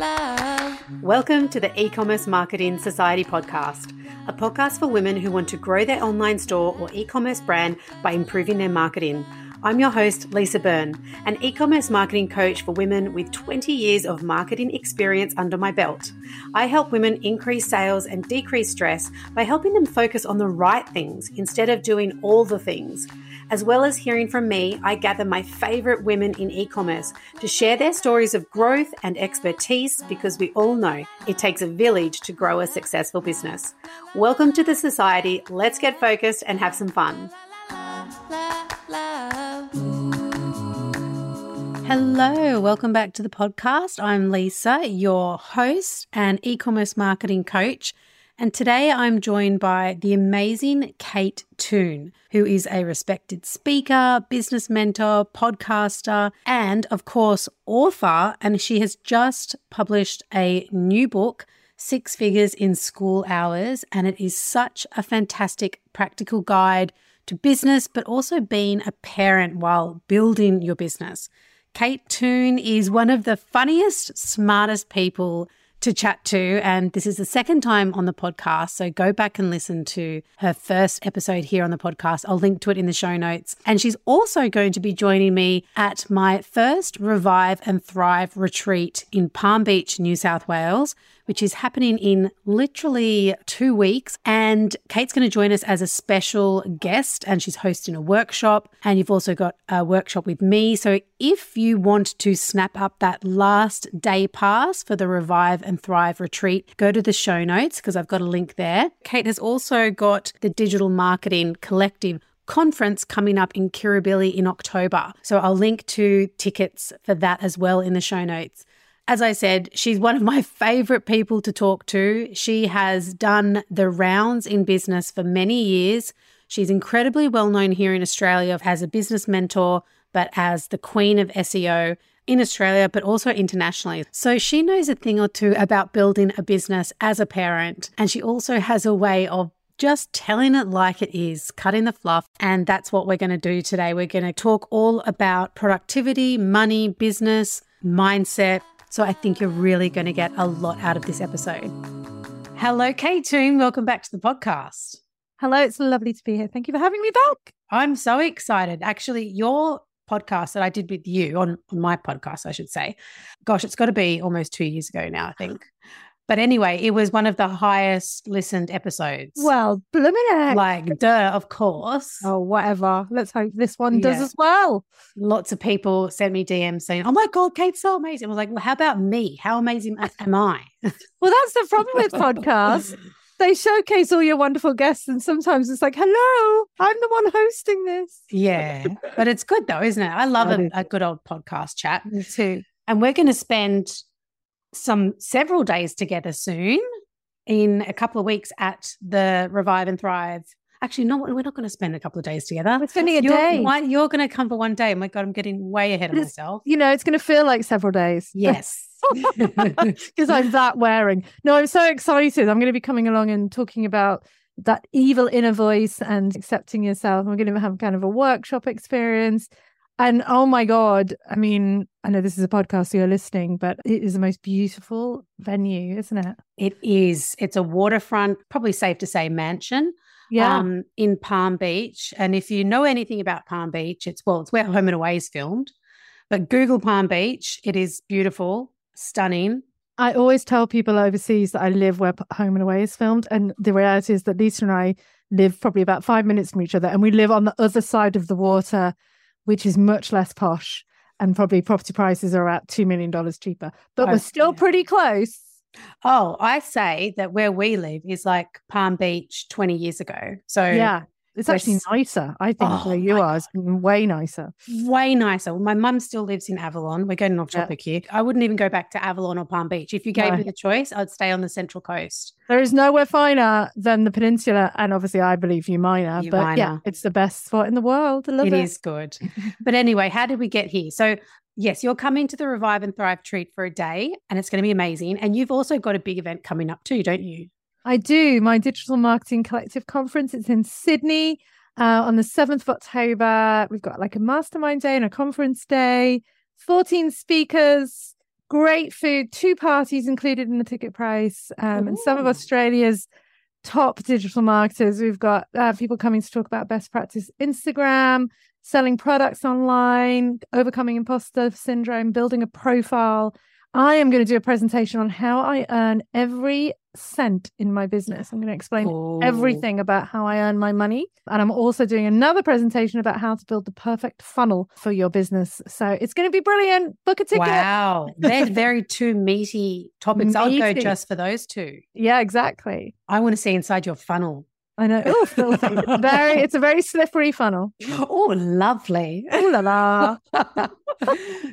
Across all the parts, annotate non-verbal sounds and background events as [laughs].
Welcome to the E-commerce Marketing Society podcast, a podcast for women who want to grow their online store or e-commerce brand by improving their marketing. I'm your host, Lisa Byrne, an e commerce marketing coach for women with 20 years of marketing experience under my belt. I help women increase sales and decrease stress by helping them focus on the right things instead of doing all the things. As well as hearing from me, I gather my favorite women in e commerce to share their stories of growth and expertise because we all know it takes a village to grow a successful business. Welcome to the society. Let's get focused and have some fun. Hello, welcome back to the podcast. I'm Lisa, your host and e commerce marketing coach. And today I'm joined by the amazing Kate Toon, who is a respected speaker, business mentor, podcaster, and of course, author. And she has just published a new book, Six Figures in School Hours. And it is such a fantastic practical guide to business, but also being a parent while building your business. Kate Toon is one of the funniest, smartest people to chat to. And this is the second time on the podcast. So go back and listen to her first episode here on the podcast. I'll link to it in the show notes. And she's also going to be joining me at my first Revive and Thrive retreat in Palm Beach, New South Wales, which is happening in literally two weeks. And Kate's going to join us as a special guest, and she's hosting a workshop. And you've also got a workshop with me. So if you want to snap up that last day pass for the Revive and Thrive retreat, go to the show notes because I've got a link there. Kate has also got the Digital Marketing Collective conference coming up in Kirribilli in October. So I'll link to tickets for that as well in the show notes. As I said, she's one of my [laughs] favorite people to talk to. She has done the rounds in business for many years. She's incredibly well known here in Australia as a business mentor, but as the queen of SEO in Australia, but also internationally. So she knows a thing or two about building a business as a parent. And she also has a way of just telling it like it is, cutting the fluff. And that's what we're going to do today. We're going to talk all about productivity, money, business, mindset, so I think you're really going to get a lot out of this episode. Hello, Kate Toon. Welcome back to the podcast. Hello, it's lovely to be here. Thank you for having me back. I'm so excited. Actually, your podcast that I did with you on, on my podcast, I should say. Gosh, it's got to be almost two years ago now, I think. But anyway, it was one of the highest listened episodes. Well, blooming. Like, duh, of course. Oh, whatever. Let's hope this one does as well. Lots of people sent me DMs saying, oh my God, Kate's so amazing. I was like, well, how about me? How amazing am I? [laughs] well, that's the problem with podcasts. They showcase all your wonderful guests, and sometimes it's like, hello, I'm the one hosting this. Yeah. but it's good though, isn't it? I love a, a good old podcast chat. Me too. And we're going to spend some several days together soon in a couple of weeks at the Revive and Thrive. Actually, no, we're not going to spend a couple of days together. We're spending a you're, day. You're going to come for one day. Oh my God, I'm getting way ahead of it's, myself. You know, it's going to feel like several days. [laughs] Yes. [laughs] Because I'm that wearing. No, I'm so excited. I'm going to be coming along and talking about that evil inner voice and accepting yourself. We're going to have kind of a workshop experience and oh my God, I mean, I know this is a podcast, so you're listening, but it is the most beautiful venue, isn't it? It is. It's a waterfront, probably safe to say, mansion. Yeah. Um, in Palm Beach. And if you know anything about Palm Beach, it's well, it's where Home and Away is filmed. But Google Palm Beach, it is beautiful, stunning. I always tell people overseas that I live where Home and Away is filmed. And the reality is that Lisa and I live probably about five minutes from each other. And we live on the other side of the water which is much less posh and probably property prices are about $2 million cheaper, but oh, we're still yeah. pretty close. Oh, I say that where we live is like Palm Beach 20 years ago. So, yeah, it's actually nicer, I think, oh, where you are. It's way nicer. Way nicer. Well, my mum still lives in Avalon. We're getting off topic yeah. here. I wouldn't even go back to Avalon or Palm Beach. If you gave no. me the choice, I'd stay on the Central Coast. There is nowhere finer than the peninsula. And obviously, I believe Umina. But yeah, it's the best spot in the world. I love it. It is good. [laughs] but anyway, how did we get here? So, yes, you're coming to the Revive and Thrive treat for a day, and it's going to be amazing. And you've also got a big event coming up too, don't you? I do. My Digital Marketing Collective Conference. It's in Sydney uh, on the 7th of October. We've got like a mastermind day and a conference day, 14 speakers, great food, two parties included in the ticket price, um, and some of Australia's top digital marketers. We've got uh, people coming to talk about best practice Instagram, selling products online, overcoming imposter syndrome, building a profile. I am going to do a presentation on how I earn every cent in my business. I'm going to explain Ooh. everything about how I earn my money. And I'm also doing another presentation about how to build the perfect funnel for your business. So it's going to be brilliant. Book a ticket. Wow. They're [laughs] very two meaty topics. I'll go just for those two. Yeah, exactly. I want to see inside your funnel. I know. Oh, [laughs] filthy. very. It's a very slippery funnel. Oh, lovely. Ooh la la. [laughs]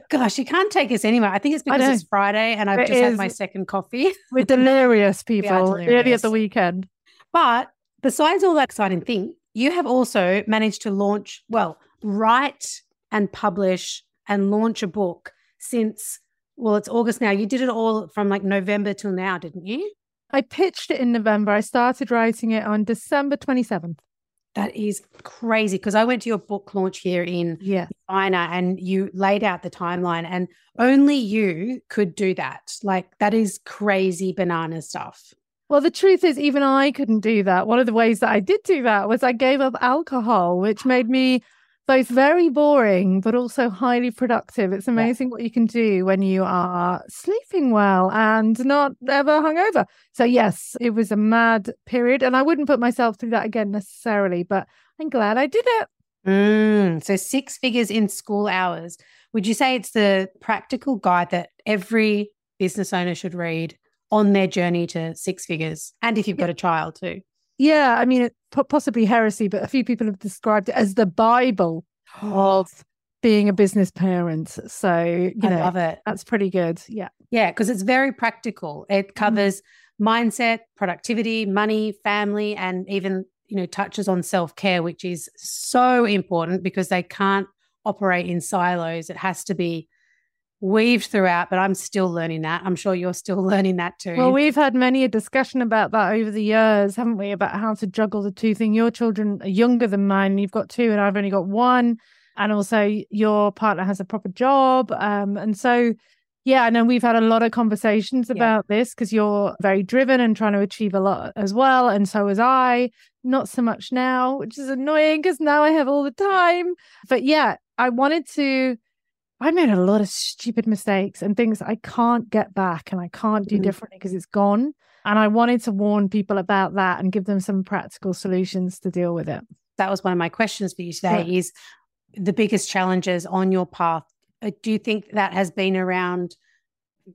Gosh, you can't take us anywhere. I think it's because it's Friday and I've It just had my second coffee. [laughs] We're delirious people. Early at the weekend. But besides all that exciting thing, you have also managed to launch, well, write and publish and launch a book since, well, it's August now. You did it all from like November till now, didn't you? I pitched it in November. I started writing it on December 27th. That is crazy because I went to your book launch here in Yeah. China and you laid out the timeline, and only you could do that. Like, that is crazy banana stuff. Well, the truth is, even I couldn't do that. One of the ways that I did do that was I gave up alcohol, which made me both very boring but also highly productive. It's amazing what you can do when you are sleeping well and not ever hungover. So, yes, it was a mad period, and I wouldn't put myself through that again necessarily, but I'm glad I did it. Mm, so, six figures in school hours. Would you say it's the practical guide that every business owner should read on their journey to six figures? And if you've got a child too. Yeah, I mean, it, possibly heresy, but a few people have described it as the Bible [gasps] of being a business parent. So, you I know, love it. that's pretty good. Yeah. Yeah, because it's very practical. It mm. covers mindset, productivity, money, family, and even, you know, touches on self-care, which is so important because they can't operate in silos. It has to be weaved throughout, but I'm still learning that. I'm sure you're still [laughs] learning that too. Well, we've had many a discussion about that over the years, haven't we? About how to juggle the two things. Your children are younger than mine. You've got two, and I've only got one. And also, your partner has a proper job. Um, and so, yeah, I know we've had a lot of conversations Yeah. about this because you're very driven and trying to achieve a lot as well. And so was I. Not so much now, which is annoying because now I have all the time. But yeah, I wanted to. I made a lot of stupid mistakes and things I can't get back and I can't do Mhm. differently because it's gone. And I wanted to warn people about that and give them some practical solutions to deal with it. that was one of my questions for you today is the biggest challenges on your path. Uh, Do you think that has been around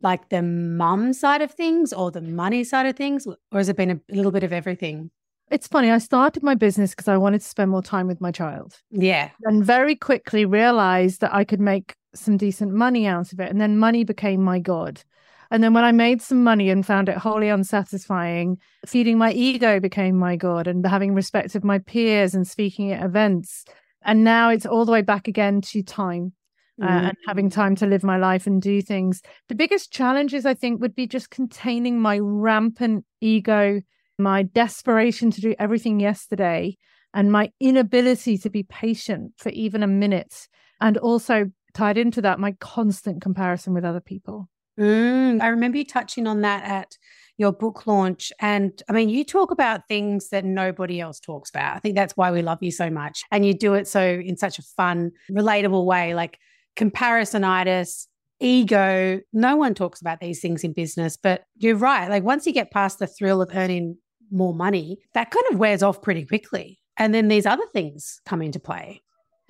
like the mum side of things or the money side of things? Or has it been a little bit of everything? It's funny, I started my business because I wanted to spend more time with my child Yeah. and very quickly realized that I could make some decent money out of it. And then money became my God. And then when I made some money and found it wholly unsatisfying, feeding my ego became my God and having respect of my peers and speaking at events. And now it's all the way back again to time. uh, and having time to live my life and do things. The biggest challenges, I think, would be just containing my rampant ego, my desperation to do everything yesterday, and my inability to be patient for even a minute. And also tied into that, my constant comparison with other people. Mm, I remember you touching on that at your book launch. And I mean, you talk about things that nobody else talks about. I think that's why we love you so much. And you do it so in such a fun, relatable way, like comparisonitis, ego. No one talks about these things in business, but you're right. Like once you get past the thrill of earning more money, that kind of wears off pretty quickly. And then these other things come into play.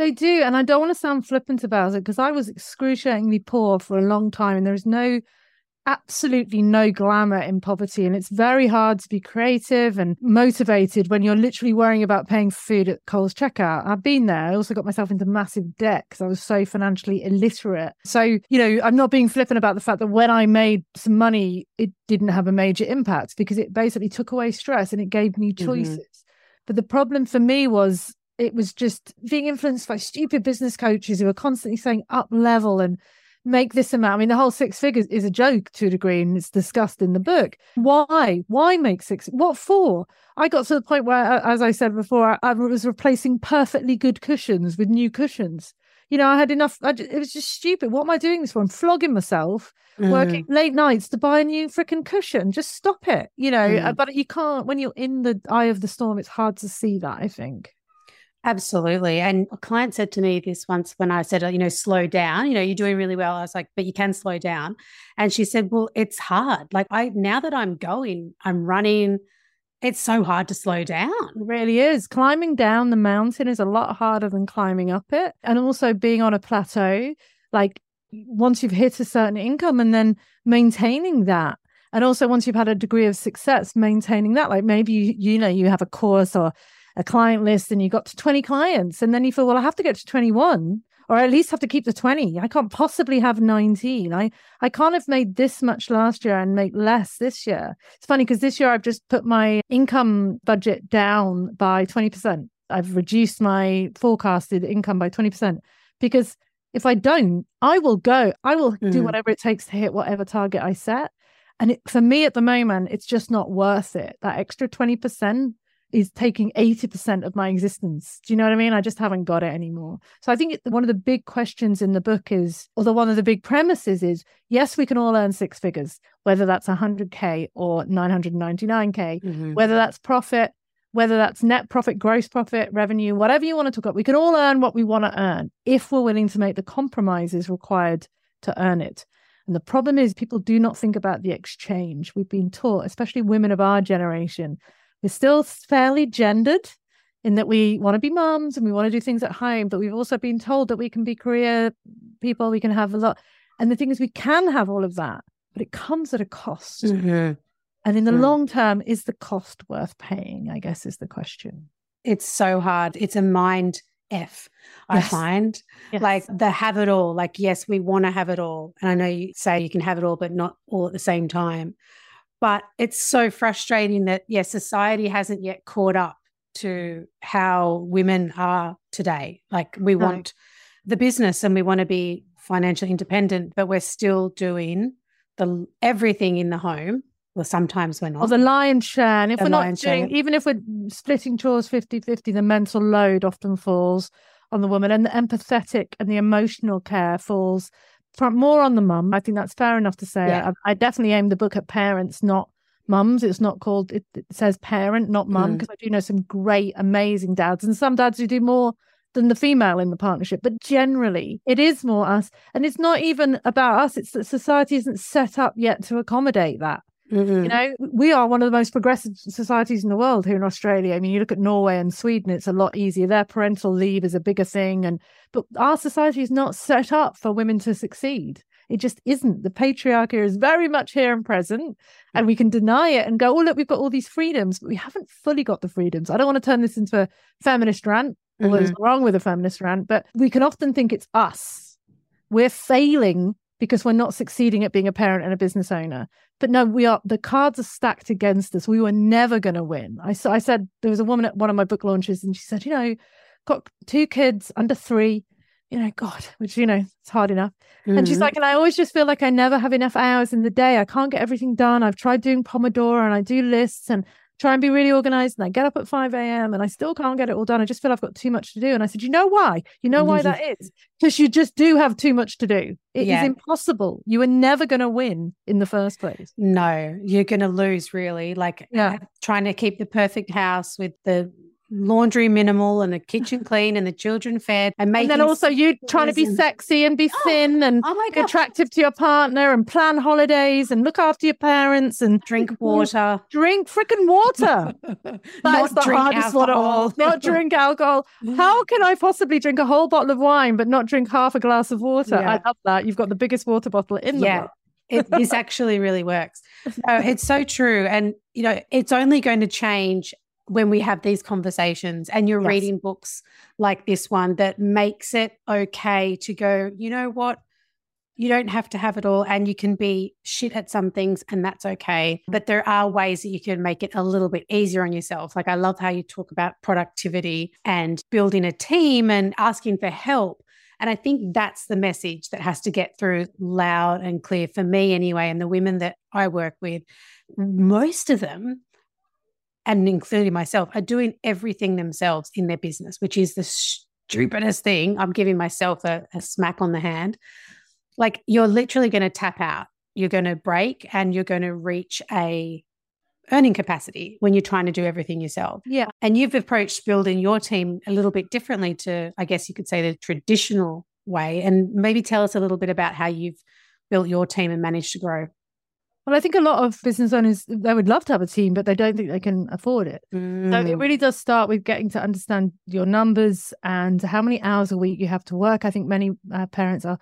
They do. And I don't want to sound flippant about it because I was excruciatingly poor for a long time and there is no, absolutely no glamour in poverty. And it's very hard to be creative and motivated when you're literally worrying about paying for food at Coles checkout. I've been there. I also got myself into massive debt because I was so financially illiterate. So, you know, I'm not being flippant about the fact that when I made some money, it didn't have a major impact because it basically took away stress and it gave me Mhm. choices. But the problem for me was it was just being influenced by stupid business coaches who are constantly saying up level and make this amount. I mean, the whole six figures is a joke to a degree, and it's discussed in the book. Why? Why make six? What for? I got to the point where, uh, as I said before, I, I was replacing perfectly good cushions with new cushions. You know, I had enough. I, it was just stupid. What am I doing this for? I'm flogging myself, Mm. working late nights to buy a new freaking cushion. Just stop it. You know, Mm. but you can't, when you're in the eye of the storm, it's hard to see that, I think. Absolutely. And a client said to me this once when I said, oh, you know, slow down, you know, you're doing really well. I was like, but you can slow down. And she said, well, it's hard. Like I, now that I'm going, I'm running, it's so hard to slow down. It really is. Climbing down the mountain is a lot harder than climbing up it. And also being on a plateau, like once you've hit a certain income and then maintaining that. And also once you've had a degree of success, maintaining that. Like maybe you, you know, you have a course or a client list and you got to 20 clients and then you feel, well, I have to get to 21 or at least have to keep the 20. I can't possibly have 19. I, I can't have made this much last year and make less this year. It's funny because this year I've just put my income budget down by 20%. I've reduced my forecasted income by 20% because if I don't, I will go, I will do Mhm. whatever it takes to hit whatever target I set. And it, for me at the moment, it's just not worth it. That extra 20% is taking 80% of my existence. Do you know what I mean? I just haven't got it anymore. So I think one of the big questions in the book is, although one of the big premises is, yes, we can all earn six figures, whether that's 100K or 999K, Mhm. whether that's profit, whether that's net profit, gross profit, revenue, whatever you want to talk about. We can all earn what we want to earn if we're willing to make the compromises required to earn it. And the problem is, people do not think about the exchange. We've been taught, especially women of our generation, we're still fairly gendered in that we want to be moms and we want to do things at home, but we've also been told that we can be career people, we can have a lot. And the thing is, we can have all of that, but it comes at a cost. Mhm. And in the Mm. long term, is the cost worth paying? I guess is the question. It's so hard. It's a mind F, I Yes. find. Like the have it all. Like, yes, we want to have it all. And I know you say you can have it all, but not all at the same time. But it's so frustrating that, yes, society hasn't yet caught up to how women are today. Like, we No. want the business and we want to be financially independent, but we're still doing the everything in the home. Well, sometimes we're not. or the lion's share. And if The we're not doing, share. even if we're splitting chores 50 50, the mental load often falls on the woman and the empathetic and the emotional care falls from more on the mum. I think that's fair enough to say. Yeah. I, I definitely aim the book at parents, not mums. It's not called, it, it says parent, not mum, Mm. because I do know some great, amazing dads and some dads who do more than the female in the partnership. But generally, it is more us. And it's not even about us, it's that society isn't set up yet to accommodate that. Mhm. You know, we are one of the most progressive societies in the world here in Australia. I mean, you look at Norway and Sweden, it's a lot easier. Their parental leave is a bigger thing. And but our society is not set up for women to succeed. It just isn't. The patriarchy is very much here and present, and we can deny it and go, oh, look, we've got all these freedoms, but we haven't fully got the freedoms. I don't want to turn this into a feminist rant, nothing wrong with a feminist rant, but we can often think it's us. We're failing because we're not succeeding at being a parent and a business owner. But no, we are. The cards are stacked against us. We were never going to win. I said there was a woman at one of my book launches, and she said, you know, got two kids under three. You know, God, which you know, it's hard enough. And she's Mhm. like, and I always just feel like I never have enough hours in the day. I can't get everything done. I've tried doing Pomodoro and I do lists and try and be really organized. And I get up at 5 a.m. and I still can't get it all done. I just feel I've got too much to do. And I said, you know why? You know why that is? Because you just do have too much to do. It is Yeah. impossible. You are never going to win in the first place. No, you're going to lose really. Like Yeah. trying to keep the perfect house with the laundry minimal and the kitchen [laughs] clean and the children fed and making And then also you trying to be sexy and be Oh, thin and oh attractive to your partner and plan holidays and look after your parents and drink [laughs] water, drink freaking water. [laughs] That's the hardest one of all. Not drink alcohol. How can I possibly drink a whole bottle of wine but not drink half a glass of water? Yeah. I love that. You've got the biggest water bottle in the Yeah. world. it, this actually really works. No, it's so true. And, you know, it's only going to change when we have these conversations and you're Yes. reading books like this one that makes it okay to go, you know what? You don't have to have it all and you can be shit at some things and that's okay. But there are ways that you can make it a little bit easier on yourself. Like I love how you talk about productivity and building a team and asking for help. And I think that's the message that has to get through loud and clear for me, anyway, and the women that I work with. Most of them, and including myself, are doing everything themselves in their business, which is the stupidest thing. I'm giving myself a, a smack on the hand. Like you're literally going to tap out. You're going to break and you're going to reach a earning capacity when you're trying to do everything yourself. Yeah. And you've approached building your team a little bit differently to, I guess you could say, the traditional way. And maybe tell us a little bit about how you've built your team and managed to grow. Well, I think a lot of business owners they would love to have a team, but they don't think they can afford it. Mm. So it really does start with getting to understand your numbers and how many hours a week you have to work. I think many uh, parents are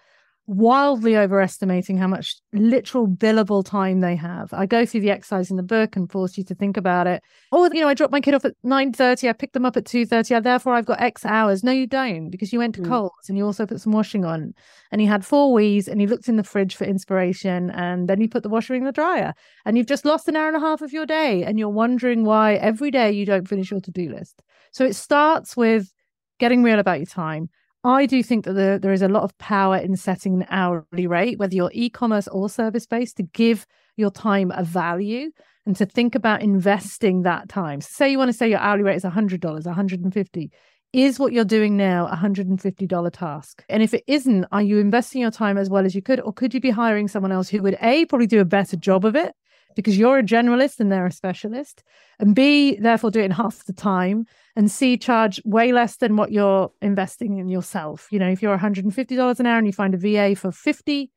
wildly overestimating how much literal billable time they have. I go through the exercise in the book and force you to think about it. Oh, you know, I dropped my kid off at 9.30. I picked them up at 2.30. Therefore, I've got X hours. No, you don't because you went to mm. Coles and you also put some washing on and you had four wees and you looked in the fridge for inspiration and then you put the washer in the dryer and you've just lost an hour and a half of your day and you're wondering why every day you don't finish your to-do list. So it starts with getting real about your time I do think that the, there is a lot of power in setting an hourly rate, whether you're e commerce or service based, to give your time a value and to think about investing that time. So say you want to say your hourly rate is $100, 150. is what you're doing now a $150 task? And if it isn't, are you investing your time as well as you could? Or could you be hiring someone else who would A, probably do a better job of it because you're a generalist and they're a specialist, and B, therefore do it in half the time, and C, charge way less than what you're investing in yourself. You know, if you're $150 an hour and you find a VA for 50,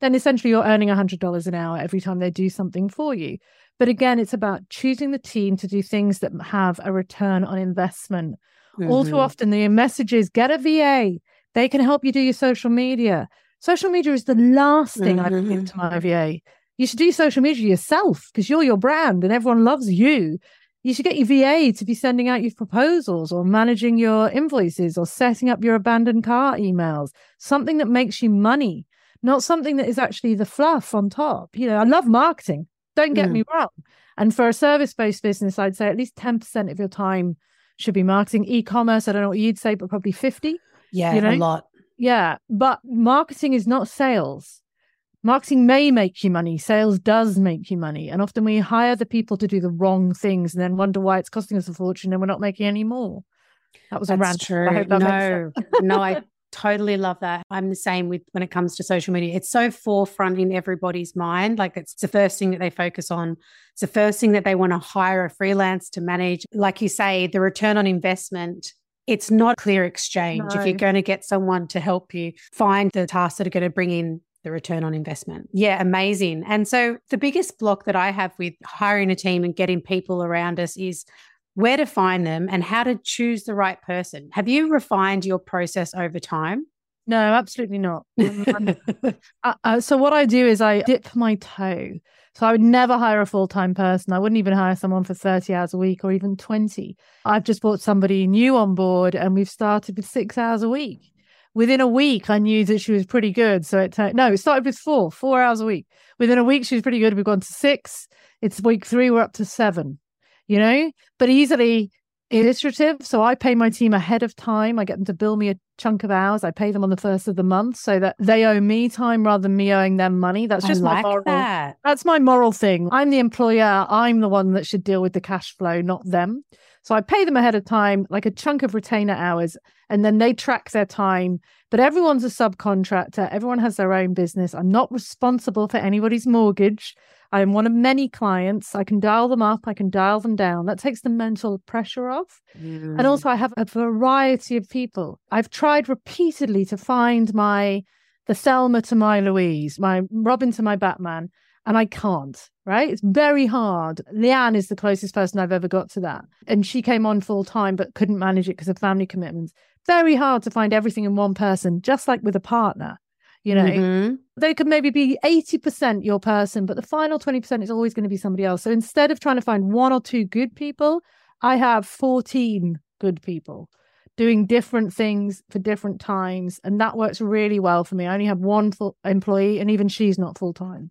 then essentially you're earning $100 an hour every time they do something for you. But again, it's about choosing the team to do things that have a return on investment. Mm-hmm. All too mm-hmm. often, the message is get a VA. They can help you do your social media. Social media is the last thing mm-hmm. I give to my VA. You should do social media yourself because you're your brand and everyone loves you. You should get your VA to be sending out your proposals or managing your invoices or setting up your abandoned car emails, something that makes you money, not something that is actually the fluff on top. You know, I love marketing. Don't get mm. me wrong. And for a service based business, I'd say at least 10% of your time should be marketing. E commerce, I don't know what you'd say, but probably 50. Yeah, you know? a lot. Yeah. But marketing is not sales. Marketing may make you money, sales does make you money. And often we hire the people to do the wrong things and then wonder why it's costing us a fortune and we're not making any more. That was That's a rant. True. no, [laughs] no, I totally love that. I'm the same with when it comes to social media. It's so forefront in everybody's mind. Like it's the first thing that they focus on. It's the first thing that they want to hire a freelance to manage. Like you say, the return on investment it's not clear exchange. No. If you're going to get someone to help you find the tasks that are going to bring in the return on investment. Yeah, amazing. And so the biggest block that I have with hiring a team and getting people around us is where to find them and how to choose the right person. Have you refined your process over time? No, absolutely not. [laughs] uh, uh, so what I do is I dip my toe. So I would never hire a full-time person. I wouldn't even hire someone for 30 hours a week or even 20. I've just brought somebody new on board and we've started with 6 hours a week within a week, I knew that she was pretty good. So it turned, no, it started with four, four hours a week. Within a week, she was pretty good. We've gone to six. It's week three, we're up to seven, you know, but easily illustrative. So I pay my team ahead of time. I get them to bill me a chunk of hours. I pay them on the first of the month so that they owe me time rather than me owing them money. That's just like my moral. That. That's my moral thing. I'm the employer. I'm the one that should deal with the cash flow, not them. So I pay them ahead of time, like a chunk of retainer hours, and then they track their time. But everyone's a subcontractor, everyone has their own business. I'm not responsible for anybody's mortgage. I am one of many clients. I can dial them up, I can dial them down. That takes the mental pressure off. Mm. And also, I have a variety of people. I've tried repeatedly to find my the Thelma to my Louise, my Robin to my Batman and I can't, right? It's very hard. Leanne is the closest person I've ever got to that. And she came on full time, but couldn't manage it because of family commitments. Very hard to find everything in one person, just like with a partner. You know, mm-hmm. they could maybe be 80% your person, but the final 20% is always going to be somebody else. So instead of trying to find one or two good people, I have 14 good people doing different things for different times. And that works really well for me. I only have one full employee, and even she's not full time.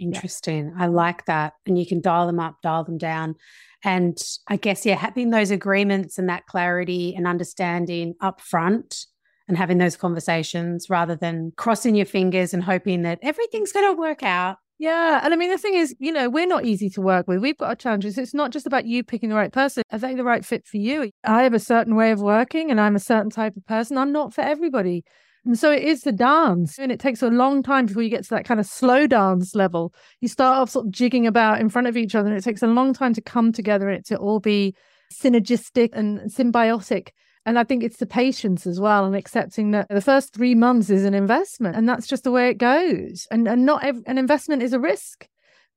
Interesting. Yeah. I like that. And you can dial them up, dial them down. And I guess, yeah, having those agreements and that clarity and understanding up front and having those conversations rather than crossing your fingers and hoping that everything's going to work out. Yeah. And I mean, the thing is, you know, we're not easy to work with. We've got our challenges. It's not just about you picking the right person. Are they the right fit for you? I have a certain way of working and I'm a certain type of person. I'm not for everybody. And so it is the dance. And it takes a long time before you get to that kind of slow dance level. You start off sort of jigging about in front of each other, and it takes a long time to come together and it to all be synergistic and symbiotic. And I think it's the patience as well and accepting that the first three months is an investment and that's just the way it goes. And, and not ev- an investment is a risk,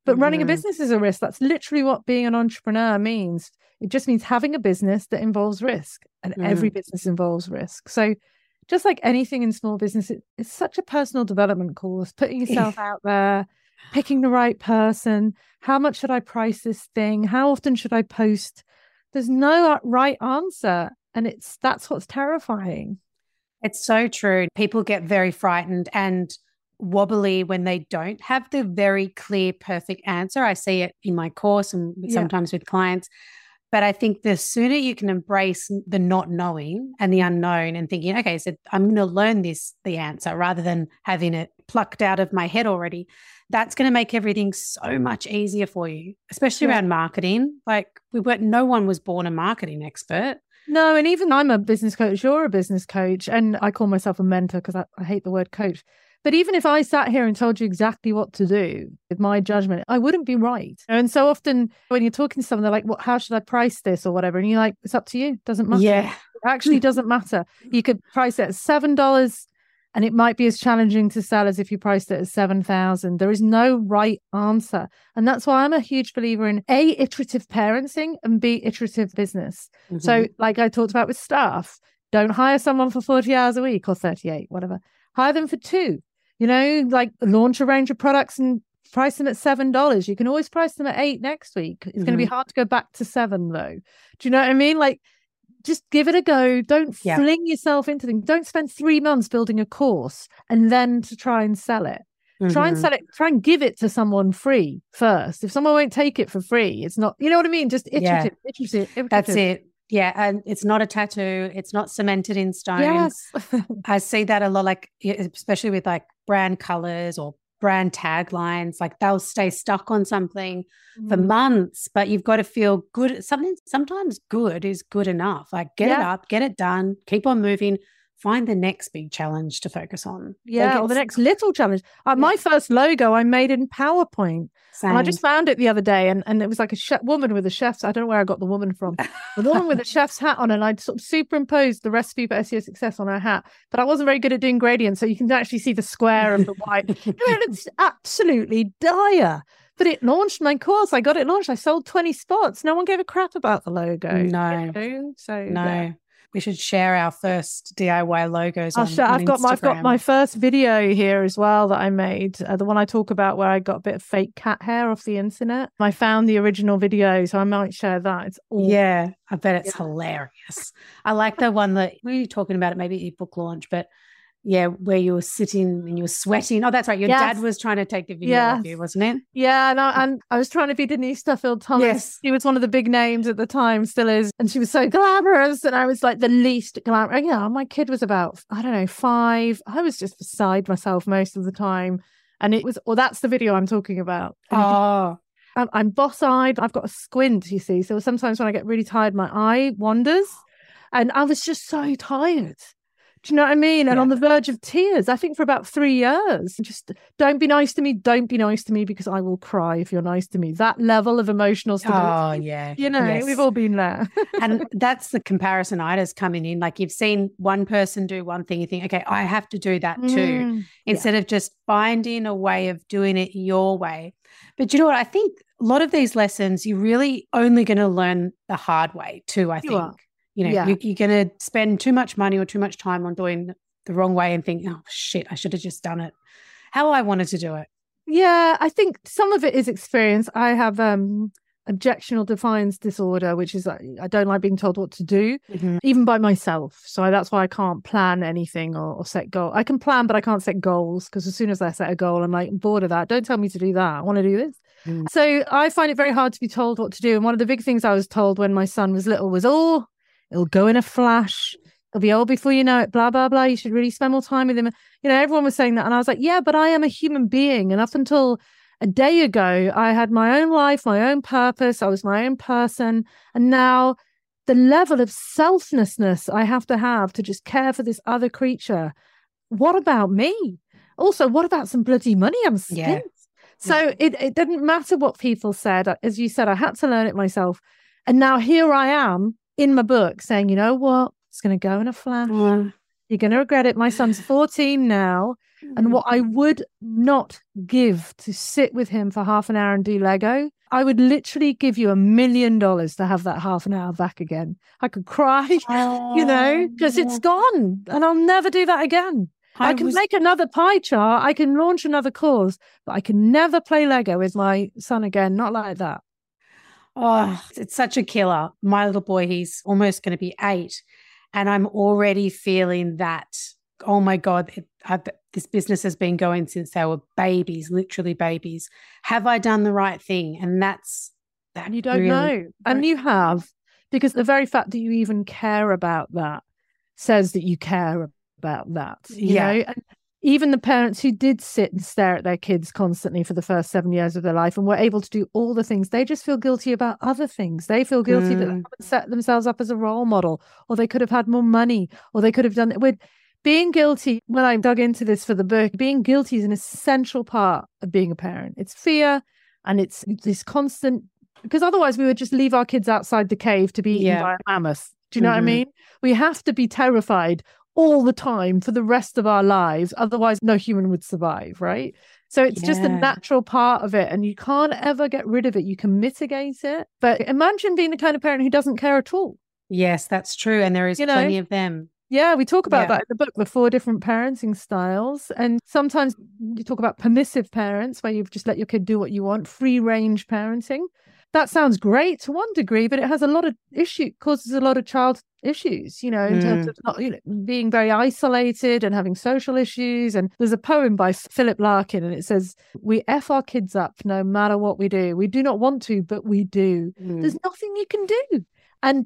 but running a mm-hmm. business is a risk. That's literally what being an entrepreneur means. It just means having a business that involves risk and mm. every business involves risk. So just like anything in small business, it, it's such a personal development course, putting [laughs] yourself out there, picking the right person. How much should I price this thing? How often should I post? There's no uh, right answer. And it's that's what's terrifying. It's so true. People get very frightened and wobbly when they don't have the very clear, perfect answer. I see it in my course and yeah. sometimes with clients. But I think the sooner you can embrace the not knowing and the unknown and thinking, okay, so I'm going to learn this, the answer, rather than having it plucked out of my head already, that's going to make everything so much easier for you, especially yeah. around marketing. Like we weren't, no one was born a marketing expert. No, and even I'm a business coach, you're a business coach, and I call myself a mentor because I, I, hate the word coach. But even if I sat here and told you exactly what to do with my judgment, I wouldn't be right. And so often when you're talking to someone, they're like, "Well, how should I price this or whatever?" And you're like, "It's up to you. Doesn't matter." Yeah, it actually doesn't matter. You could price it at seven dollars and it might be as challenging to sell as if you priced it at 7000 there is no right answer and that's why i'm a huge believer in a iterative parenting and b iterative business mm-hmm. so like i talked about with staff don't hire someone for 40 hours a week or 38 whatever hire them for two you know like launch a range of products and price them at seven dollars you can always price them at eight next week it's mm-hmm. going to be hard to go back to seven though do you know what i mean like just give it a go. Don't yeah. fling yourself into things. Don't spend three months building a course and then to try and sell it. Mm-hmm. Try and mm-hmm. sell it, try and give it to someone free first. If someone won't take it for free, it's not, you know what I mean? Just iterative, yeah. iterative, iterative. That's it. Yeah. And it's not a tattoo, it's not cemented in stone. Yes. [laughs] I see that a lot, like, especially with like brand colors or brand taglines like they'll stay stuck on something mm. for months but you've got to feel good something sometimes good is good enough like get yeah. it up get it done keep on moving find the next big challenge to focus on. Yeah, or the next little challenge. Uh, yeah. My first logo I made in PowerPoint. And I just found it the other day, and, and it was like a chef, woman with a chef's. I don't know where I got the woman from. the woman with a [laughs] chef's hat on, and I'd sort of superimposed the recipe for SEO success on her hat. But I wasn't very good at doing gradients, so you can actually see the square of the white. [laughs] I mean, it's absolutely dire. But it launched my course. I got it launched. I sold 20 spots. No one gave a crap about the logo. No. You know? So no. Yeah we should share our first DIY logos. On, share, I've got my, I've got my first video here as well that I made, uh, the one I talk about where I got a bit of fake cat hair off the internet. I found the original video, so I might share that. It's awesome. yeah, I bet it's yeah. hilarious. I like the one that we were talking about it maybe at book launch, but yeah, where you were sitting and you were sweating. Oh, that's right. Your yes. dad was trying to take the video yes. of you, wasn't it? Yeah, and I, and I was trying to be Denise Duffield Thomas. Yes. She was one of the big names at the time, still is. And she was so glamorous. And I was like the least glamorous. Oh, yeah, my kid was about, I don't know, five. I was just beside myself most of the time. And it was, well, that's the video I'm talking about. oh. I'm, I'm boss eyed. I've got a squint, you see. So sometimes when I get really tired, my eye wanders. And I was just so tired. Do you know what I mean? And yeah. on the verge of tears, I think for about three years. Just don't be nice to me. Don't be nice to me because I will cry if you're nice to me. That level of emotional stability. Oh, yeah. You know, yes. we've all been there. [laughs] and that's the comparison. comparisonitis coming in. Like you've seen one person do one thing, you think, okay, I have to do that too, mm, instead yeah. of just finding a way of doing it your way. But you know what? I think a lot of these lessons, you're really only going to learn the hard way too, I think. You know, yeah. you, you're going to spend too much money or too much time on doing the wrong way and think, oh shit, I should have just done it how I wanted to do it. Yeah, I think some of it is experience. I have um objectional defiance disorder, which is I don't like being told what to do, mm-hmm. even by myself. So that's why I can't plan anything or, or set goal. I can plan, but I can't set goals because as soon as I set a goal, I'm like I'm bored of that. Don't tell me to do that. I want to do this. Mm. So I find it very hard to be told what to do. And one of the big things I was told when my son was little was, "Oh, It'll go in a flash. It'll be old before you know it. Blah blah blah. You should really spend more time with him. You know, everyone was saying that, and I was like, yeah, but I am a human being, and up until A day ago, I had my own life, my own purpose. I was my own person. And now the level of selflessness I have to have to just care for this other creature. What about me? Also, what about some bloody money I'm spent? Yeah. So it, it didn't matter what people said. As you said, I had to learn it myself. And now here I am in my book saying, you know what? It's going to go in a flash. Mm. You're going to regret it. My son's 14 now. And what I would not give to sit with him for half an hour and do Lego, I would literally give you a million dollars to have that half an hour back again. I could cry, oh, [laughs] you know, because it's gone and I'll never do that again. I, I can was... make another pie chart, I can launch another course, but I can never play Lego with my son again. Not like that. Oh, it's such a killer. My little boy, he's almost going to be eight. And I'm already feeling that, oh my God, it, I, this business has been going since they were babies, literally babies. Have I done the right thing? And that's that. And you don't really, know. And you have, because the very fact that you even care about that says that you care about that. yeah. Know? And even the parents who did sit and stare at their kids constantly for the first seven years of their life and were able to do all the things, they just feel guilty about other things. They feel guilty mm. that they haven't set themselves up as a role model, or they could have had more money, or they could have done it with being guilty. When I dug into this for the book, being guilty is an essential part of being a parent. It's fear and it's this constant because otherwise we would just leave our kids outside the cave to be eaten yeah. by a mammoth. Do you know mm-hmm. what I mm-hmm. mean? We have to be terrified all the time for the rest of our lives. Otherwise, no human would survive, right? So it's yeah. just a natural part of it, and you can't ever get rid of it. You can mitigate it, but imagine being the kind of parent who doesn't care at all. Yes, that's true. And there is you plenty of them. Yeah, we talk about yeah. that in the book, the four different parenting styles. And sometimes you talk about permissive parents, where you've just let your kid do what you want, free range parenting that sounds great to one degree, but it has a lot of issue causes a lot of child issues, you know, in mm. terms of not, you know, being very isolated and having social issues. And there's a poem by Philip Larkin, and it says, "We f our kids up no matter what we do. We do not want to, but we do. Mm. There's nothing you can do." And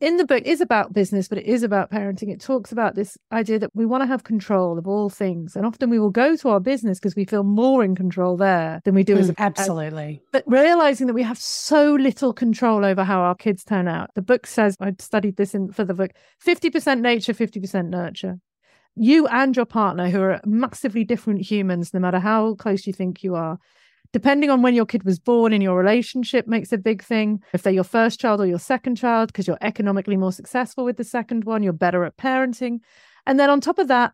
in the book is about business, but it is about parenting. It talks about this idea that we want to have control of all things. And often we will go to our business because we feel more in control there than we do mm, as a Absolutely. But realizing that we have so little control over how our kids turn out. The book says, I studied this in for the book 50% nature, 50% nurture. You and your partner, who are massively different humans, no matter how close you think you are, depending on when your kid was born in your relationship makes a big thing. If they're your first child or your second child, because you're economically more successful with the second one, you're better at parenting. And then on top of that,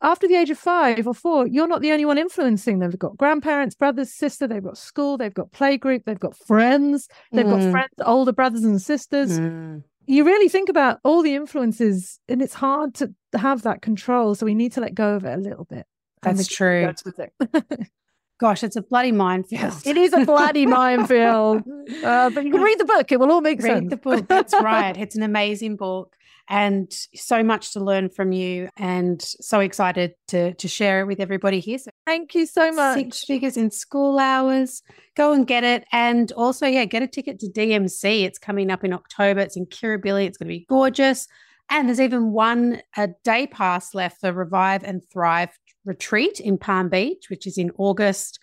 after the age of five or four, you're not the only one influencing them. They've got grandparents, brothers, sister, they've got school, they've got playgroup, they've got friends, they've mm. got friends, older brothers and sisters. Mm. You really think about all the influences, and it's hard to have that control. So we need to let go of it a little bit. That's true. [laughs] Gosh, it's a bloody minefield. It is a bloody minefield. Uh, but you can read the book; it will all make read sense. Read the book. That's right. [laughs] It's an amazing book, and so much to learn from you. And so excited to to share it with everybody here. So thank you so much. Six figures in school hours. Go and get it, and also, yeah, get a ticket to DMC. It's coming up in October. It's in Kirribilli. It's going to be gorgeous. And there's even one a day pass left for Revive and Thrive retreat in Palm Beach, which is in August.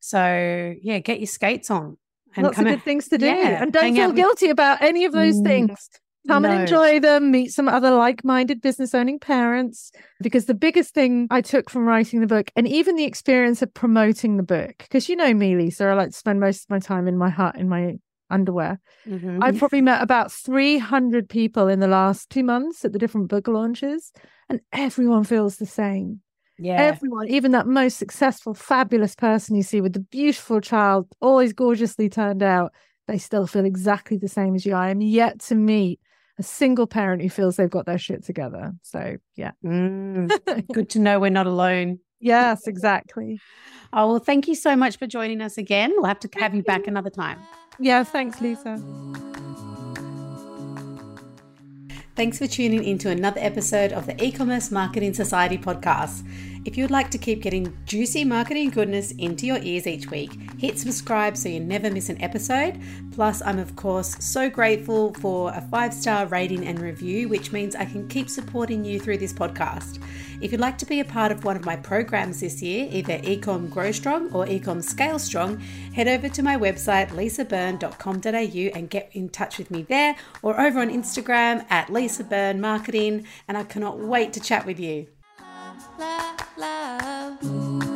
So yeah, get your skates on. And Lots of good things to do. Yeah, and don't feel guilty about any of those mm, things. Come no. and enjoy them, meet some other like minded business owning parents. Because the biggest thing I took from writing the book, and even the experience of promoting the book, because you know me, Lisa, I like to spend most of my time in my hut, in my underwear. Mm-hmm. I've probably met about 300 people in the last two months at the different book launches, and everyone feels the same. Yeah. Everyone, even that most successful, fabulous person you see with the beautiful child, always gorgeously turned out, they still feel exactly the same as you. I am yet to meet a single parent who feels they've got their shit together. So, yeah. Mm, [laughs] good to know we're not alone. Yes, exactly. Oh, well, thank you so much for joining us again. We'll have to have you back another time. Yeah, thanks, Lisa. Thanks for tuning into another episode of the E Commerce Marketing Society podcast. If you'd like to keep getting juicy marketing goodness into your ears each week, hit subscribe so you never miss an episode. Plus, I'm of course so grateful for a five star rating and review, which means I can keep supporting you through this podcast. If you'd like to be a part of one of my programs this year, either Ecom Grow Strong or Ecom Scale Strong, head over to my website lisabyrne.com.au and get in touch with me there or over on Instagram at Lisa Byrne Marketing. And I cannot wait to chat with you love, love. Ooh.